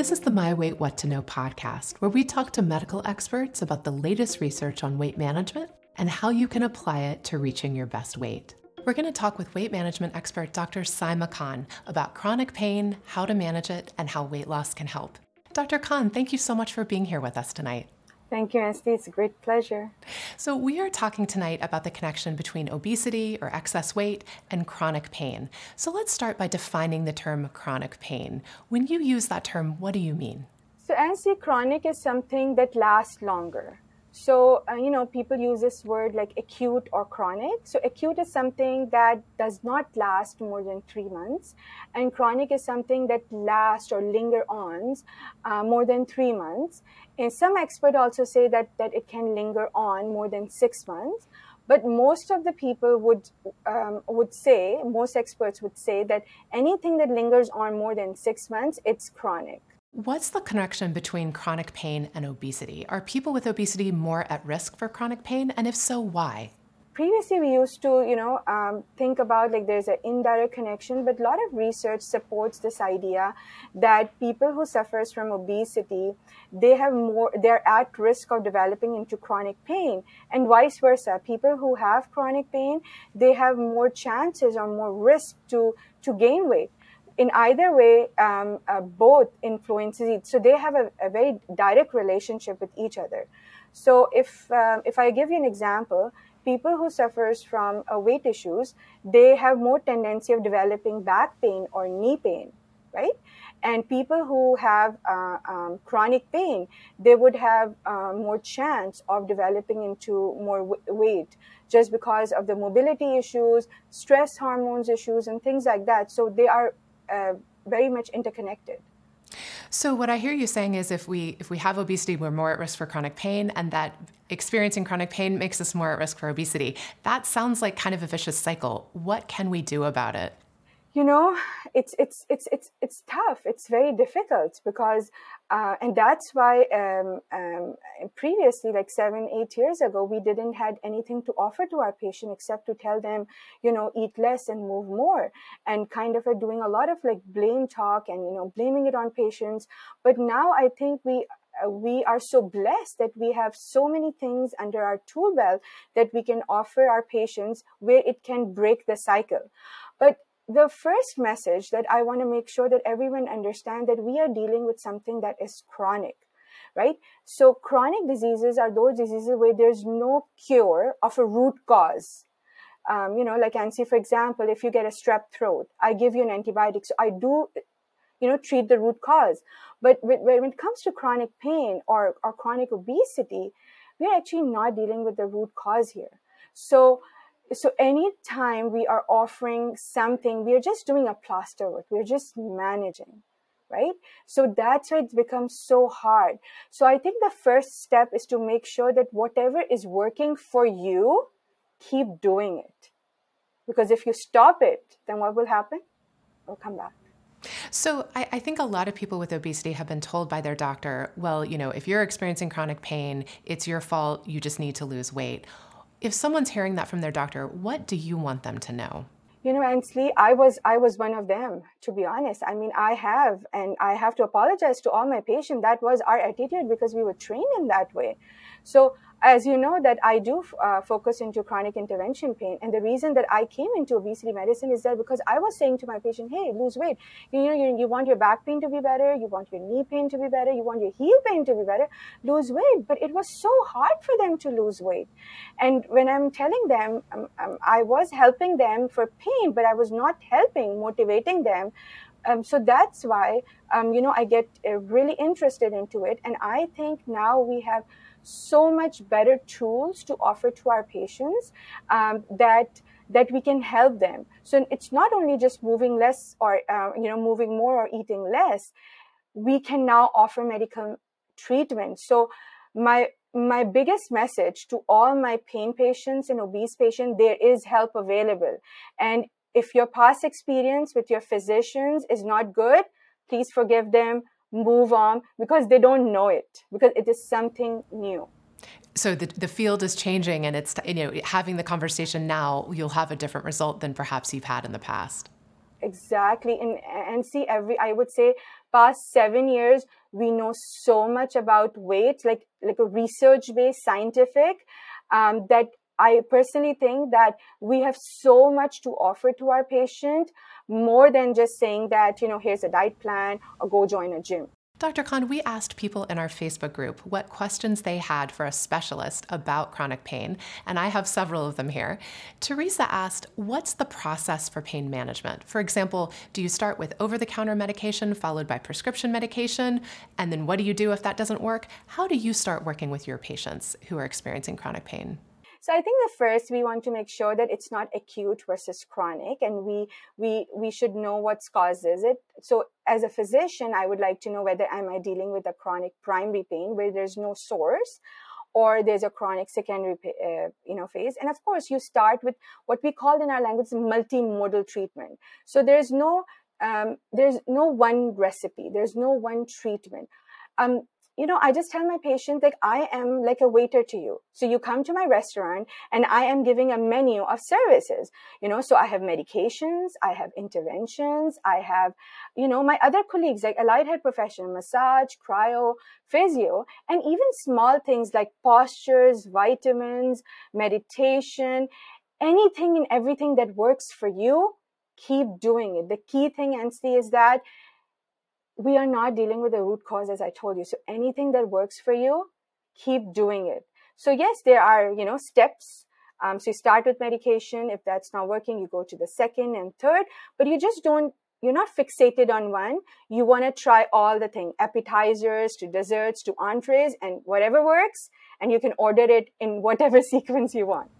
This is the My Weight What to Know podcast, where we talk to medical experts about the latest research on weight management and how you can apply it to reaching your best weight. We're going to talk with weight management expert Dr. Saima Khan about chronic pain, how to manage it, and how weight loss can help. Dr. Khan, thank you so much for being here with us tonight. Thank you, Anstey. It's a great pleasure. So, we are talking tonight about the connection between obesity or excess weight and chronic pain. So, let's start by defining the term chronic pain. When you use that term, what do you mean? So, Anstey, chronic is something that lasts longer. So, uh, you know, people use this word like acute or chronic. So, acute is something that does not last more than three months, and chronic is something that lasts or linger on uh, more than three months. And some experts also say that, that it can linger on more than six months. But most of the people would um, would say, most experts would say that anything that lingers on more than six months, it's chronic. What's the connection between chronic pain and obesity? Are people with obesity more at risk for chronic pain? And if so, why? Previously, we used to, you know, um, think about like there's an indirect connection, but a lot of research supports this idea that people who suffers from obesity, they have more, they're at risk of developing into chronic pain, and vice versa. People who have chronic pain, they have more chances or more risk to to gain weight in either way, um, uh, both influences it. So they have a, a, very direct relationship with each other. So if uh, if I give you an example, people who suffers from uh, weight issues, they have more tendency of developing back pain or knee pain, right? And people who have uh, um, chronic pain, they would have uh, more chance of developing into more w- weight just because of the mobility issues, stress hormones issues, and things like that. So they are uh, very much interconnected. So what I hear you saying is if we if we have obesity, we're more at risk for chronic pain and that experiencing chronic pain makes us more at risk for obesity. That sounds like kind of a vicious cycle. What can we do about it? you know it's it's it's it's it's tough. It's very difficult because uh, and that's why um, um, previously like seven eight years ago we didn't had anything to offer to our patient except to tell them you know eat less and move more and kind of are doing a lot of like blame talk and you know blaming it on patients. But now i think we uh, we are so blessed that we have so many things under our tool belt that we can offer our patients where it can break the cycle. But the first message that I want to make sure that everyone understand that we are dealing with something that is chronic, right? So chronic diseases are those diseases where there's no cure of a root cause. Um, you know, like Ansi, for example, if you get a strep throat, I give you an antibiotic. So I do, you know, treat the root cause. But when it comes to chronic pain or, or chronic obesity, we're actually not dealing with the root cause here. So so anytime we are offering something we are just doing a plaster work. We're just managing right? So that's why it becomes so hard. So i think the first step is to make sure that whatever is working for you keep doing it. Because if you stop it then what will happen? It'll come back. So, I, I, think a lot of people with obesity have been told by their doctor, well, you know, if you're experiencing chronic pain, it's your fault. You just need to lose weight. If someone's hearing that from their doctor, what do you want them to know? You know, Ansley, I was I was one of them, to be honest. I mean, I have, and I have to apologize to all my patients. That was our attitude because we were trained in that way. So as you know that i do uh, focus into chronic intervention pain and the reason that i came into obesity medicine is that because i was saying to my patient hey lose weight. You, know you, you want your back pain to be better you want your knee pain to be better you want your heel pain to be better lose weight. But it was so hard for them to lose weight. And when i'm telling them um, um, i was helping them for pain but i was not helping motivating them um, so that's why um, you know i get uh, really interested into it. And i think now we have so much better tools to offer to our patients um, that that we can help them. So it's not only just moving less or uh, you know moving more or eating less we can now offer medical treatment. So my my biggest message to all my pain patients and obese patients there is help available. And if your past experience with your physicians is not good please forgive them move on because they don't know it because it is something new. So the, the field is changing and it's you know having the conversation now you'll have a different result than perhaps you've had in the past. Exactly. And and see every i would say past seven years, we know so much about weight, like, like a research based scientific, um, that I personally think that we have so much to offer to our patient more than just saying that, you know, here's a diet plan or go join a gym. Dr. Khan, we asked people in our Facebook group what questions they had for a specialist about chronic pain, and I have several of them here. Teresa asked, What's the process for pain management? For example, do you start with over the counter medication followed by prescription medication? And then what do you do if that doesn't work? How do you start working with your patients who are experiencing chronic pain? So I think the first we want to make sure that it's not acute versus chronic, and we we we should know what causes it. So as a physician, I would like to know whether am I dealing with a chronic primary pain where there's no source, or there's a chronic secondary uh, you know phase. And of course you start with what we call in our language multimodal treatment. So there's no um, there's no one recipe. There's no one treatment. Um, you know, I just tell my patients, like I am like a waiter to you. So you come to my restaurant and I am giving a menu of services, you know, so I have medications, I have interventions, I have, you know, my other colleagues like allied health professional, massage, cryo, physio, and even small things like postures, vitamins, meditation, anything and everything that works for you, keep doing it. The key thing, Anstey, is that we are not dealing with the root cause as i told you. So anything that works for you keep doing it. So yes there are you know steps. Um, so you start with medication. If that's not working you go to the second and third but you just don't you're not fixated on one you want to try all the thing appetizers to desserts to entrees and whatever works and you can order it in whatever sequence you want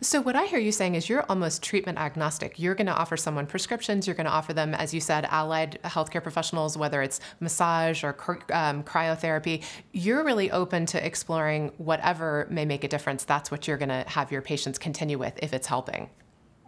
so, what I hear you saying is you're almost treatment agnostic. You're going to offer someone prescriptions. You're going to offer them, as you said, allied healthcare professionals, whether it's massage or um, cryotherapy. You're really open to exploring whatever may make a difference. That's what you're going to have your patients continue with if it's helping.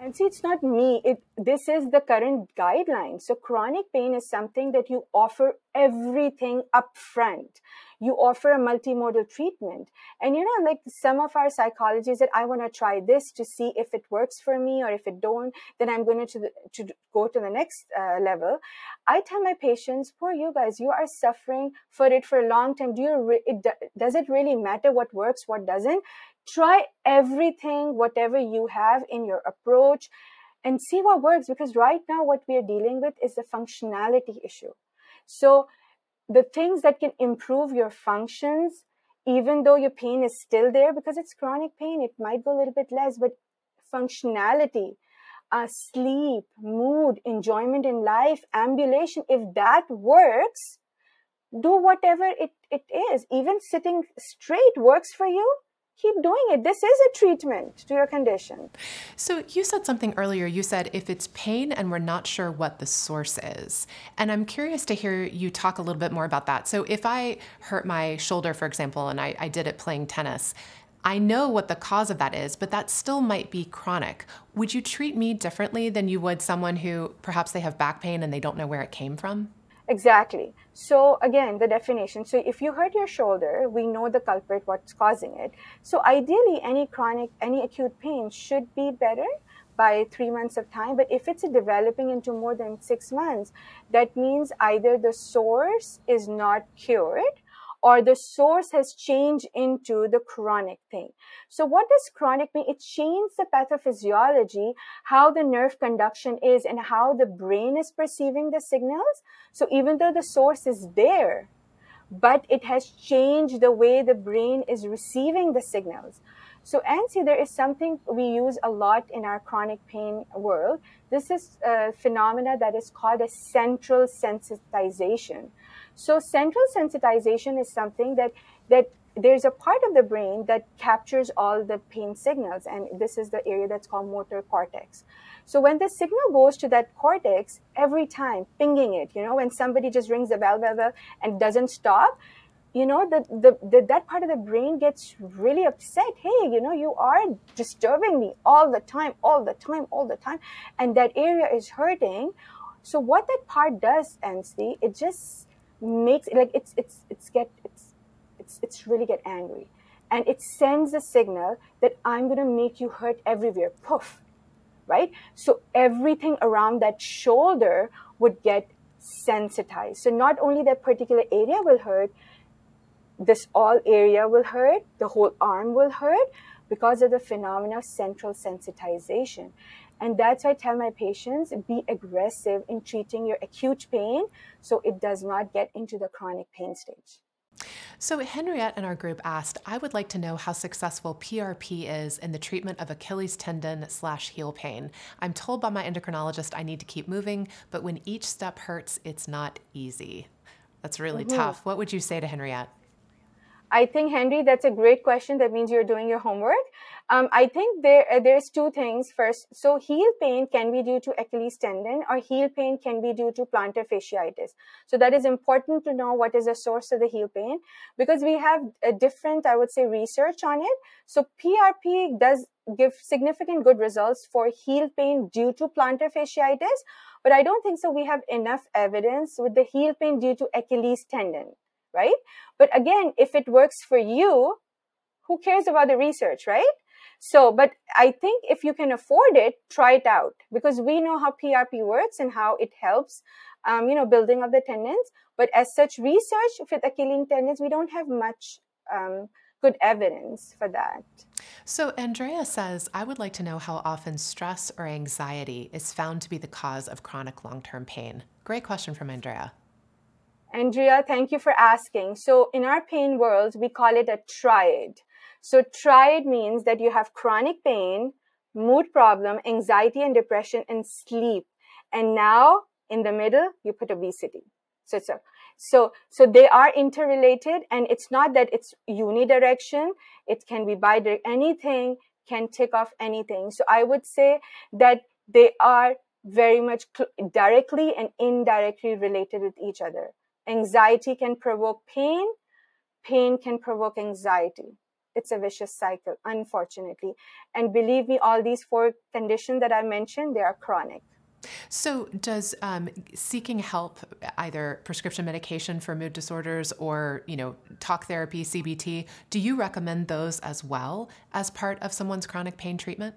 And see, it's not me. It this is the current guideline. So chronic pain is something that you offer everything upfront. You offer a multimodal treatment. And you know, like some of our psychologists that I want to try this to see if it works for me, or if it don't, then I'm going to, the, to go to the next uh, level. I tell my patients, poor you guys, you are suffering for it for a long time. Do you, re- it, does it really matter what works, what doesn't? Try everything, whatever you have in your approach, and see what works. Because right now, what we are dealing with is the functionality issue. So, the things that can improve your functions, even though your pain is still there, because it's chronic pain, it might go a little bit less, but functionality, uh, sleep, mood, enjoyment in life, ambulation, if that works, do whatever it, it is. Even sitting straight works for you keep doing it. This is a treatment to your condition. So, you said something earlier. You said if it's pain and we're not sure what the source is. And I'm curious to hear you talk a little bit more about that. So, if I hurt my shoulder, for example, and I, I did it playing tennis, I know what the cause of that is, but that still might be chronic. Would you treat me differently than you would someone who perhaps they have back pain and they don't know where it came from? Exactly. So again, the definition. So if you hurt your shoulder, we know the culprit, what's causing it. So ideally, any chronic, any acute pain should be better by three months of time. But if it's developing into more than six months, that means either the source is not cured or the source has changed into the chronic thing. So what does chronic mean? It changes the pathophysiology, how the nerve conduction is and how the brain is perceiving the signals. So even though the source is there, but it has changed the way the brain is receiving the signals. So, Ansi, there is something we use a lot in our chronic pain world. This is a phenomena that is called a central sensitization. So central sensitization is something that that there's a part of the brain that captures all the pain signals, and this is the area that's called motor cortex. So when the signal goes to that cortex, every time pinging it, you know, when somebody just rings the bell, bell, bell and doesn't stop, you know, the, the, the, that part of the brain gets really upset. Hey, you know, you are disturbing me all the time, all the time, all the time, and that area is hurting. So what that part does, Anstey, it just makes like it's it's it's get it's it's it's really get angry and it sends a signal that i'm going to make you hurt everywhere poof right so everything around that shoulder would get sensitized. So not only that particular area will hurt, this all area will hurt, the whole arm will hurt because of the phenomena of central sensitization. And that's why I tell my patients be aggressive in treating your acute pain so it does not get into the chronic pain stage. So, Henriette in our group asked, I would like to know how successful PRP is in the treatment of Achilles tendon slash heel pain. I'm told by my endocrinologist I need to keep moving, but when each step hurts, it's not easy. That's really mm-hmm. tough. What would you say to Henriette? I think Henry, that's a great question. That means you're doing your homework. Um, I think there uh, there's two things. First, so heel pain can be due to Achilles tendon, or heel pain can be due to plantar fasciitis. So that is important to know what is the source of the heel pain because we have a different, I would say, research on it. So PRP does give significant good results for heel pain due to plantar fasciitis, but I don't think so. We have enough evidence with the heel pain due to Achilles tendon right? But again, if it works for you, who cares about the research, right? So, but I think if you can afford it, try it out because we know how PRP works and how it helps, um, you know, building of the tendons. But as such, research with Achilles tendons, we don't have much um, good evidence for that. So, Andrea says, I would like to know how often stress or anxiety is found to be the cause of chronic long term pain. Great question from Andrea. Andrea, thank you for asking. So, in our pain world, we call it a triad. So, triad means that you have chronic pain, mood problem, anxiety and depression, and sleep. And now, in the middle, you put obesity. So, so, so, so they are interrelated, and it's not that it's unidirection. It can be bidirectional. Anything can tick off anything. So, I would say that they are very much directly and indirectly related with each other. Anxiety can provoke pain. Pain can provoke anxiety. It's a vicious cycle, unfortunately. And believe me, all these four conditions that I mentioned, they are chronic. So, does um, seeking help, either prescription medication for mood disorders or you know talk therapy, CBT, do you recommend those as well as part of someone's chronic pain treatment?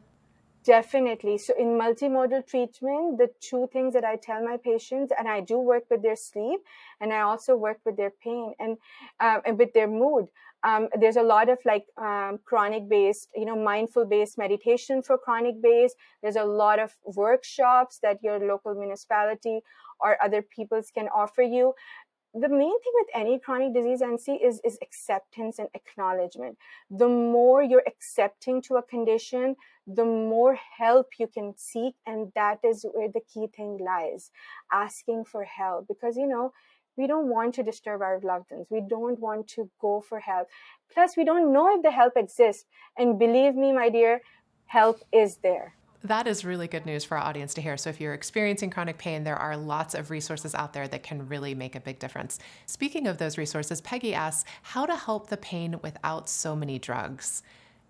Definitely. So in multimodal treatment, the two things that I tell my patients, and I do work with their sleep, and I also work with their pain and, um, and with their mood. Um, there's a lot of like um, chronic based, you know, mindful based meditation for chronic based. There's a lot of workshops that your local municipality or other peoples can offer you the main thing with any chronic disease NC is, is acceptance and acknowledgement. The more you're accepting to a condition, the more help you can seek. And that is where the key thing lies asking for help. Because, you know, we don't want to disturb our loved ones. We don't want to go for help. Plus, we don't know if the help exists. And believe me, my dear, help is there. That is really good news for our audience to hear. So, if you're experiencing chronic pain, there are lots of resources out there that can really make a big difference. Speaking of those resources, Peggy asks how to help the pain without so many drugs.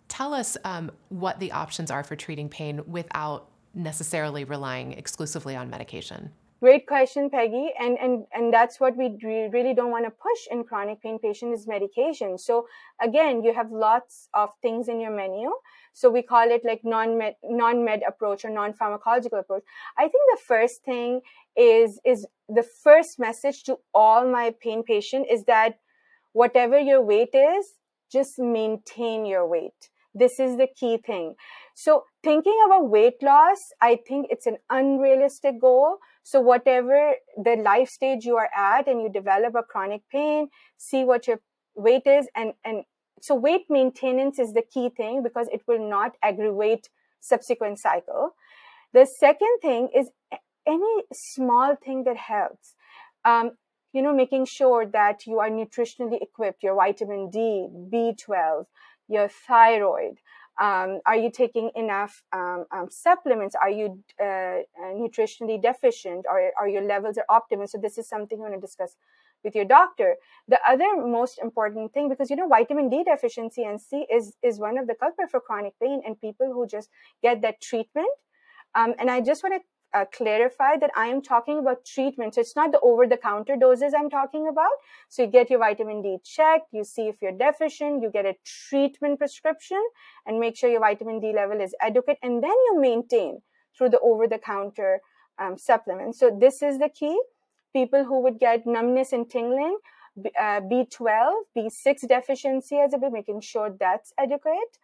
Tell us um, what the options are for treating pain without necessarily relying exclusively on medication. Great question, Peggy. And, and, and that's what we really don't want to push in chronic pain patients is medication. So again, you have lots of things in your menu. So we call it like non-med, non-med approach or non-pharmacological approach. I think the first thing is, is the first message to all my pain patient is that whatever your weight is, just maintain your weight. This is the key thing. So thinking about weight loss, I think it's an unrealistic goal. So whatever the life stage you are at and you develop a chronic pain, see what your weight is and, and so weight maintenance is the key thing because it will not aggravate subsequent cycle. The second thing is any small thing that helps. Um, you know, making sure that you are nutritionally equipped, your vitamin D, B12, your thyroid, um, are you taking enough um, um, supplements? Are you uh, uh, nutritionally deficient? Or are your levels are optimal? So this is something you want to discuss with your doctor. The other most important thing, because you know vitamin D deficiency and C is is one of the culprit for chronic pain, and people who just get that treatment. Um, and I just want to uh, clarify that I am talking about treatment. So it's not the over the counter doses I'm talking about. So you get your vitamin D checked, you see if you're deficient, you get a treatment prescription and make sure your vitamin D level is adequate. And then you maintain through the over the counter um, supplements. So this is the key people who would get numbness and tingling, uh, B12, B6 deficiency as bit, making sure that's adequate.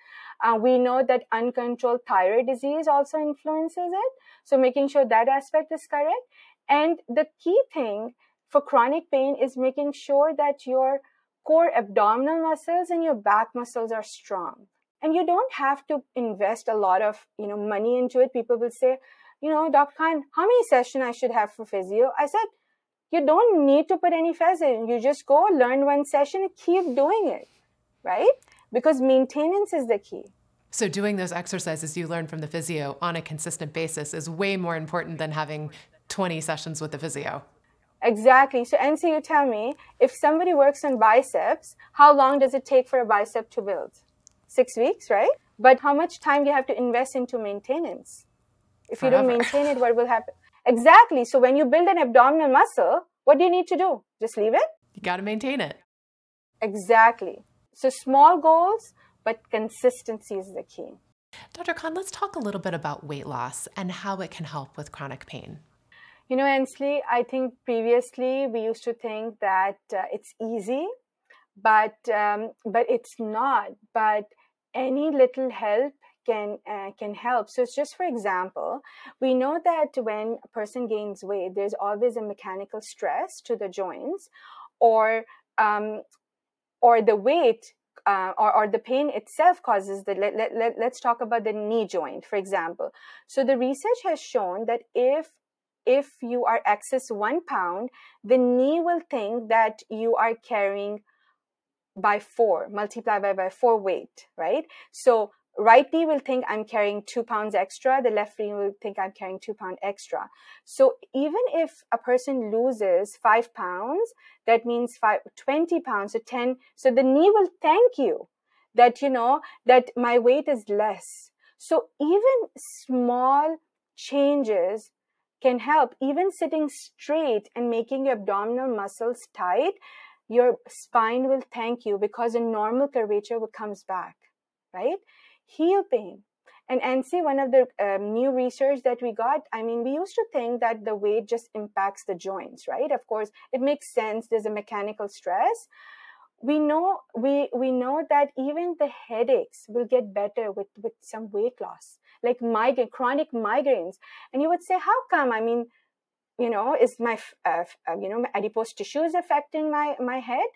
Uh, we know that uncontrolled thyroid disease also influences it. So making sure that aspect is correct. And the key thing for chronic pain is making sure that your core abdominal muscles and your back muscles are strong. And you don't have to invest a lot of, you know, money into it. People will say, you know, Dr. Khan, how many sessions I should have for physio? I said, you don't need to put any physio. You just go learn one session and keep doing it, right? Because maintenance is the key. So, doing those exercises you learn from the physio on a consistent basis is way more important than having 20 sessions with the physio. Exactly. So, NC, you tell me if somebody works on biceps, how long does it take for a bicep to build? Six weeks, right? But how much time do you have to invest into maintenance? If Forever. you don't maintain it, what will happen? Exactly. So, when you build an abdominal muscle, what do you need to do? Just leave it? You got to maintain it. Exactly. So, small goals, but consistency is the key. Dr. Khan, let's talk a little bit about weight loss and how it can help with chronic pain. You know, Ansley, I think previously we used to think that uh, it's easy, but um, but it's not. But any little help can uh, can help. So, it's just for example, we know that when a person gains weight, there's always a mechanical stress to the joints, or um, or the weight uh, or, or the pain itself causes the let, let, let, let's talk about the knee joint for example so the research has shown that if if you are excess one pound, the knee will think that you are carrying by four, multiply by, by four weight, right? So right knee will think I'm carrying two pounds extra. The left knee will think I'm carrying two pound extra. So even if a person loses five pounds, that means five, 20 pounds, so 10. So the knee will thank you that, you know, that my weight is less. So even small changes can help. Even sitting straight and making your abdominal muscles tight, your spine will thank you because a normal curvature comes back, right? Heel pain. And NC, one of the um, new research that we got, I mean, we used to think that the weight just impacts the joints, right? Of course, it makes sense. There's a mechanical stress. We know we we know that even the headaches will get better with with some weight loss like migraine, chronic migraines. And you would say, how come? I mean, you know, is my, uh, uh, you know, adipose tissue is affecting my, my head?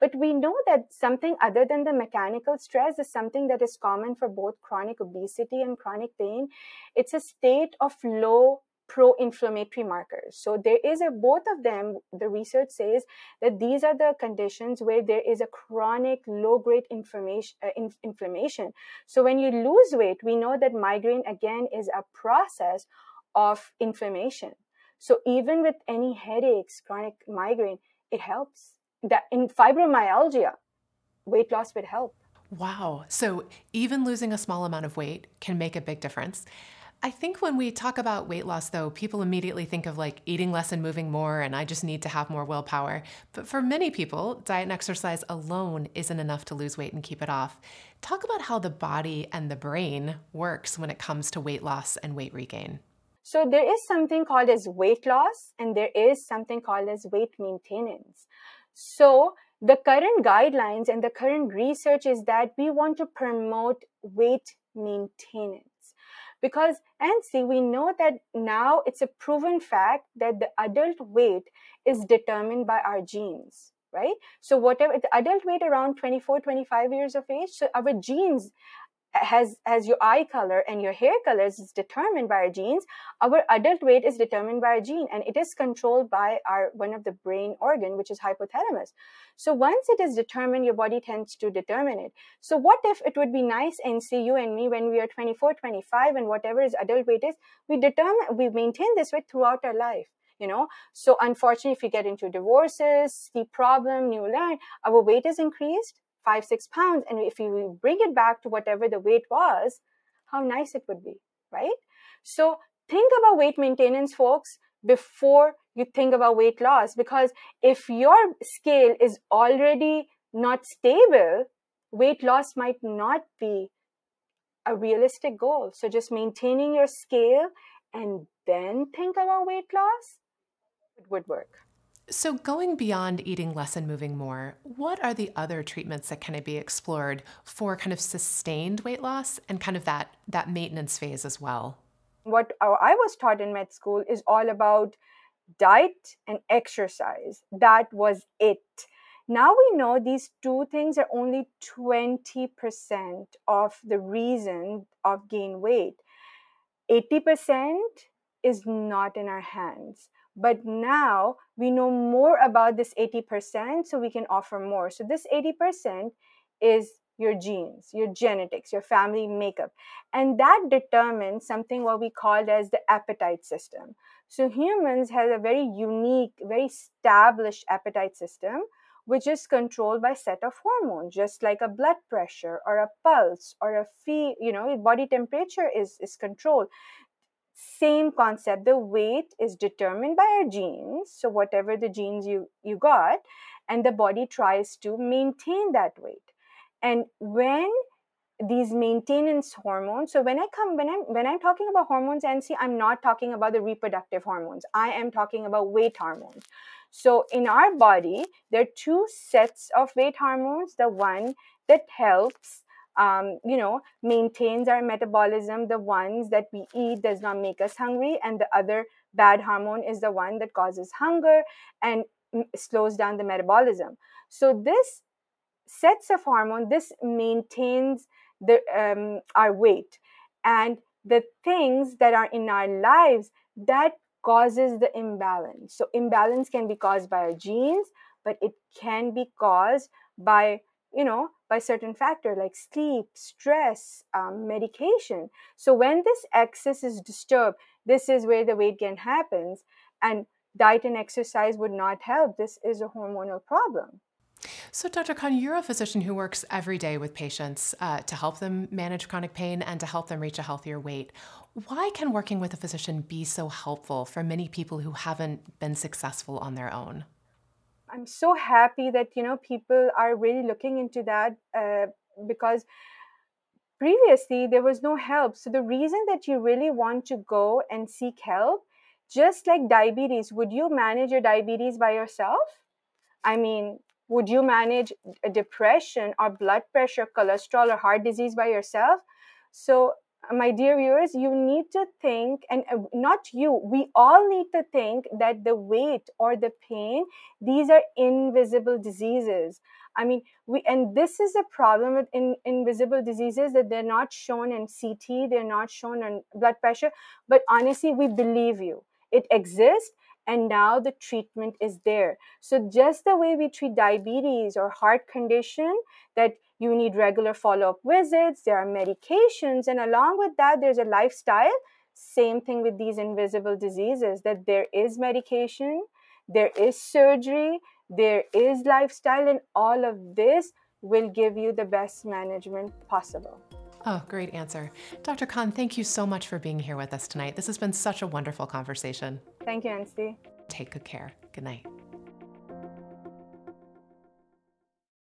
But we know that something other than the mechanical stress is something that is common for both chronic obesity and chronic pain. It's a state of low pro-inflammatory markers. So there is a both of them. The research says that these are the conditions where there is a chronic low-grade inflammation. Uh, in, inflammation. So when you lose weight, we know that migraine again is a process of inflammation. So even with any headaches, chronic migraine, it helps. That in fibromyalgia, weight loss would help. Wow. So even losing a small amount of weight can make a big difference. I think when we talk about weight loss, though, people immediately think of like eating less and moving more, and I just need to have more willpower. But for many people, diet and exercise alone isn't enough to lose weight and keep it off. Talk about how the body and the brain works when it comes to weight loss and weight regain. So there is something called as weight loss, and there is something called as weight maintenance. So the current guidelines and the current research is that we want to promote weight maintenance. Because and see we know that now it's a proven fact that the adult weight is determined by our genes right? So whatever the adult weight around 24 25 years of age so our genes has has your eye color and your hair colors is determined by our genes our adult weight is determined by our gene and it is controlled by our one of the brain organ which is hypothalamus. So once it is determined your body tends to determine it. So what if it would be nice and see you and me when we are 24 25 and whatever is adult weight is we determine we maintain this weight throughout our life you know? So unfortunately if you get into divorces the problem new learn our weight is increased five, six pounds. And if you bring it back to whatever the weight was, how nice it would be, right? So think about weight maintenance, folks, before you think about weight loss. Because if your scale is already not stable, weight loss might not be a realistic goal. So just maintaining your scale and then think about weight loss it would work. So, going beyond eating less and moving more, what are the other treatments that can be explored for kind of sustained weight loss and kind of that that maintenance phase as well? What uh, I was taught in med school is all about diet and exercise. That was it. Now we know these two things are only 20% of the reason of gain weight. 80% is not in our hands. But now we know more about this 80%, so we can offer more. So, this 80% is your genes, your genetics, your family makeup. And that determines something what we call as the appetite system. So humans have a very unique, very established appetite system, which is controlled by set of hormones, just like a blood pressure or a pulse or a fee, you know, body temperature is, is controlled. Same concept. The weight is determined by our genes. So whatever the genes you, you got, and the body tries to maintain that weight. And when these maintenance hormones so when i come when i'm when i'm talking about hormones see i'm not talking about the reproductive hormones i am talking about weight hormones so in our body there are two sets of weight hormones the one that helps um, you know maintains our metabolism the ones that we eat does not make us hungry and the other bad hormone is the one that causes hunger and slows down the metabolism. So this sets of hormone this maintains the um, our weight and the things that are in our lives that causes the imbalance. So imbalance can be caused by our genes but it can be caused by you know by certain factor like sleep stress um, medication so when this axis is disturbed this is where the weight gain happens and diet and exercise would not help this is a hormonal problem so, Dr. Khan, you're a physician who works every day with patients uh, to help them manage chronic pain and to help them reach a healthier weight. Why can working with a physician be so helpful for many people who haven't been successful on their own? I'm so happy that you know people are really looking into that uh, because previously there was no help. So the reason that you really want to go and seek help, just like diabetes, would you manage your diabetes by yourself? I mean, would you manage depression or blood pressure, cholesterol, or heart disease by yourself? So, my dear viewers, you need to think, and uh, not you, we all need to think that the weight or the pain, these are invisible diseases. I mean, we, and this is a problem with in, invisible diseases that they're not shown in CT, they're not shown in blood pressure, but honestly, we believe you. It exists and now the treatment is there so just the way we treat diabetes or heart condition that you need regular follow-up visits there are medications and along with that there's a lifestyle same thing with these invisible diseases that there is medication there is surgery there is lifestyle and all of this will give you the best management possible Oh, great answer. Dr. Khan, thank you so much for being here with us tonight. This has been such a wonderful conversation. Thank you, Nancy. Take good care. Good night.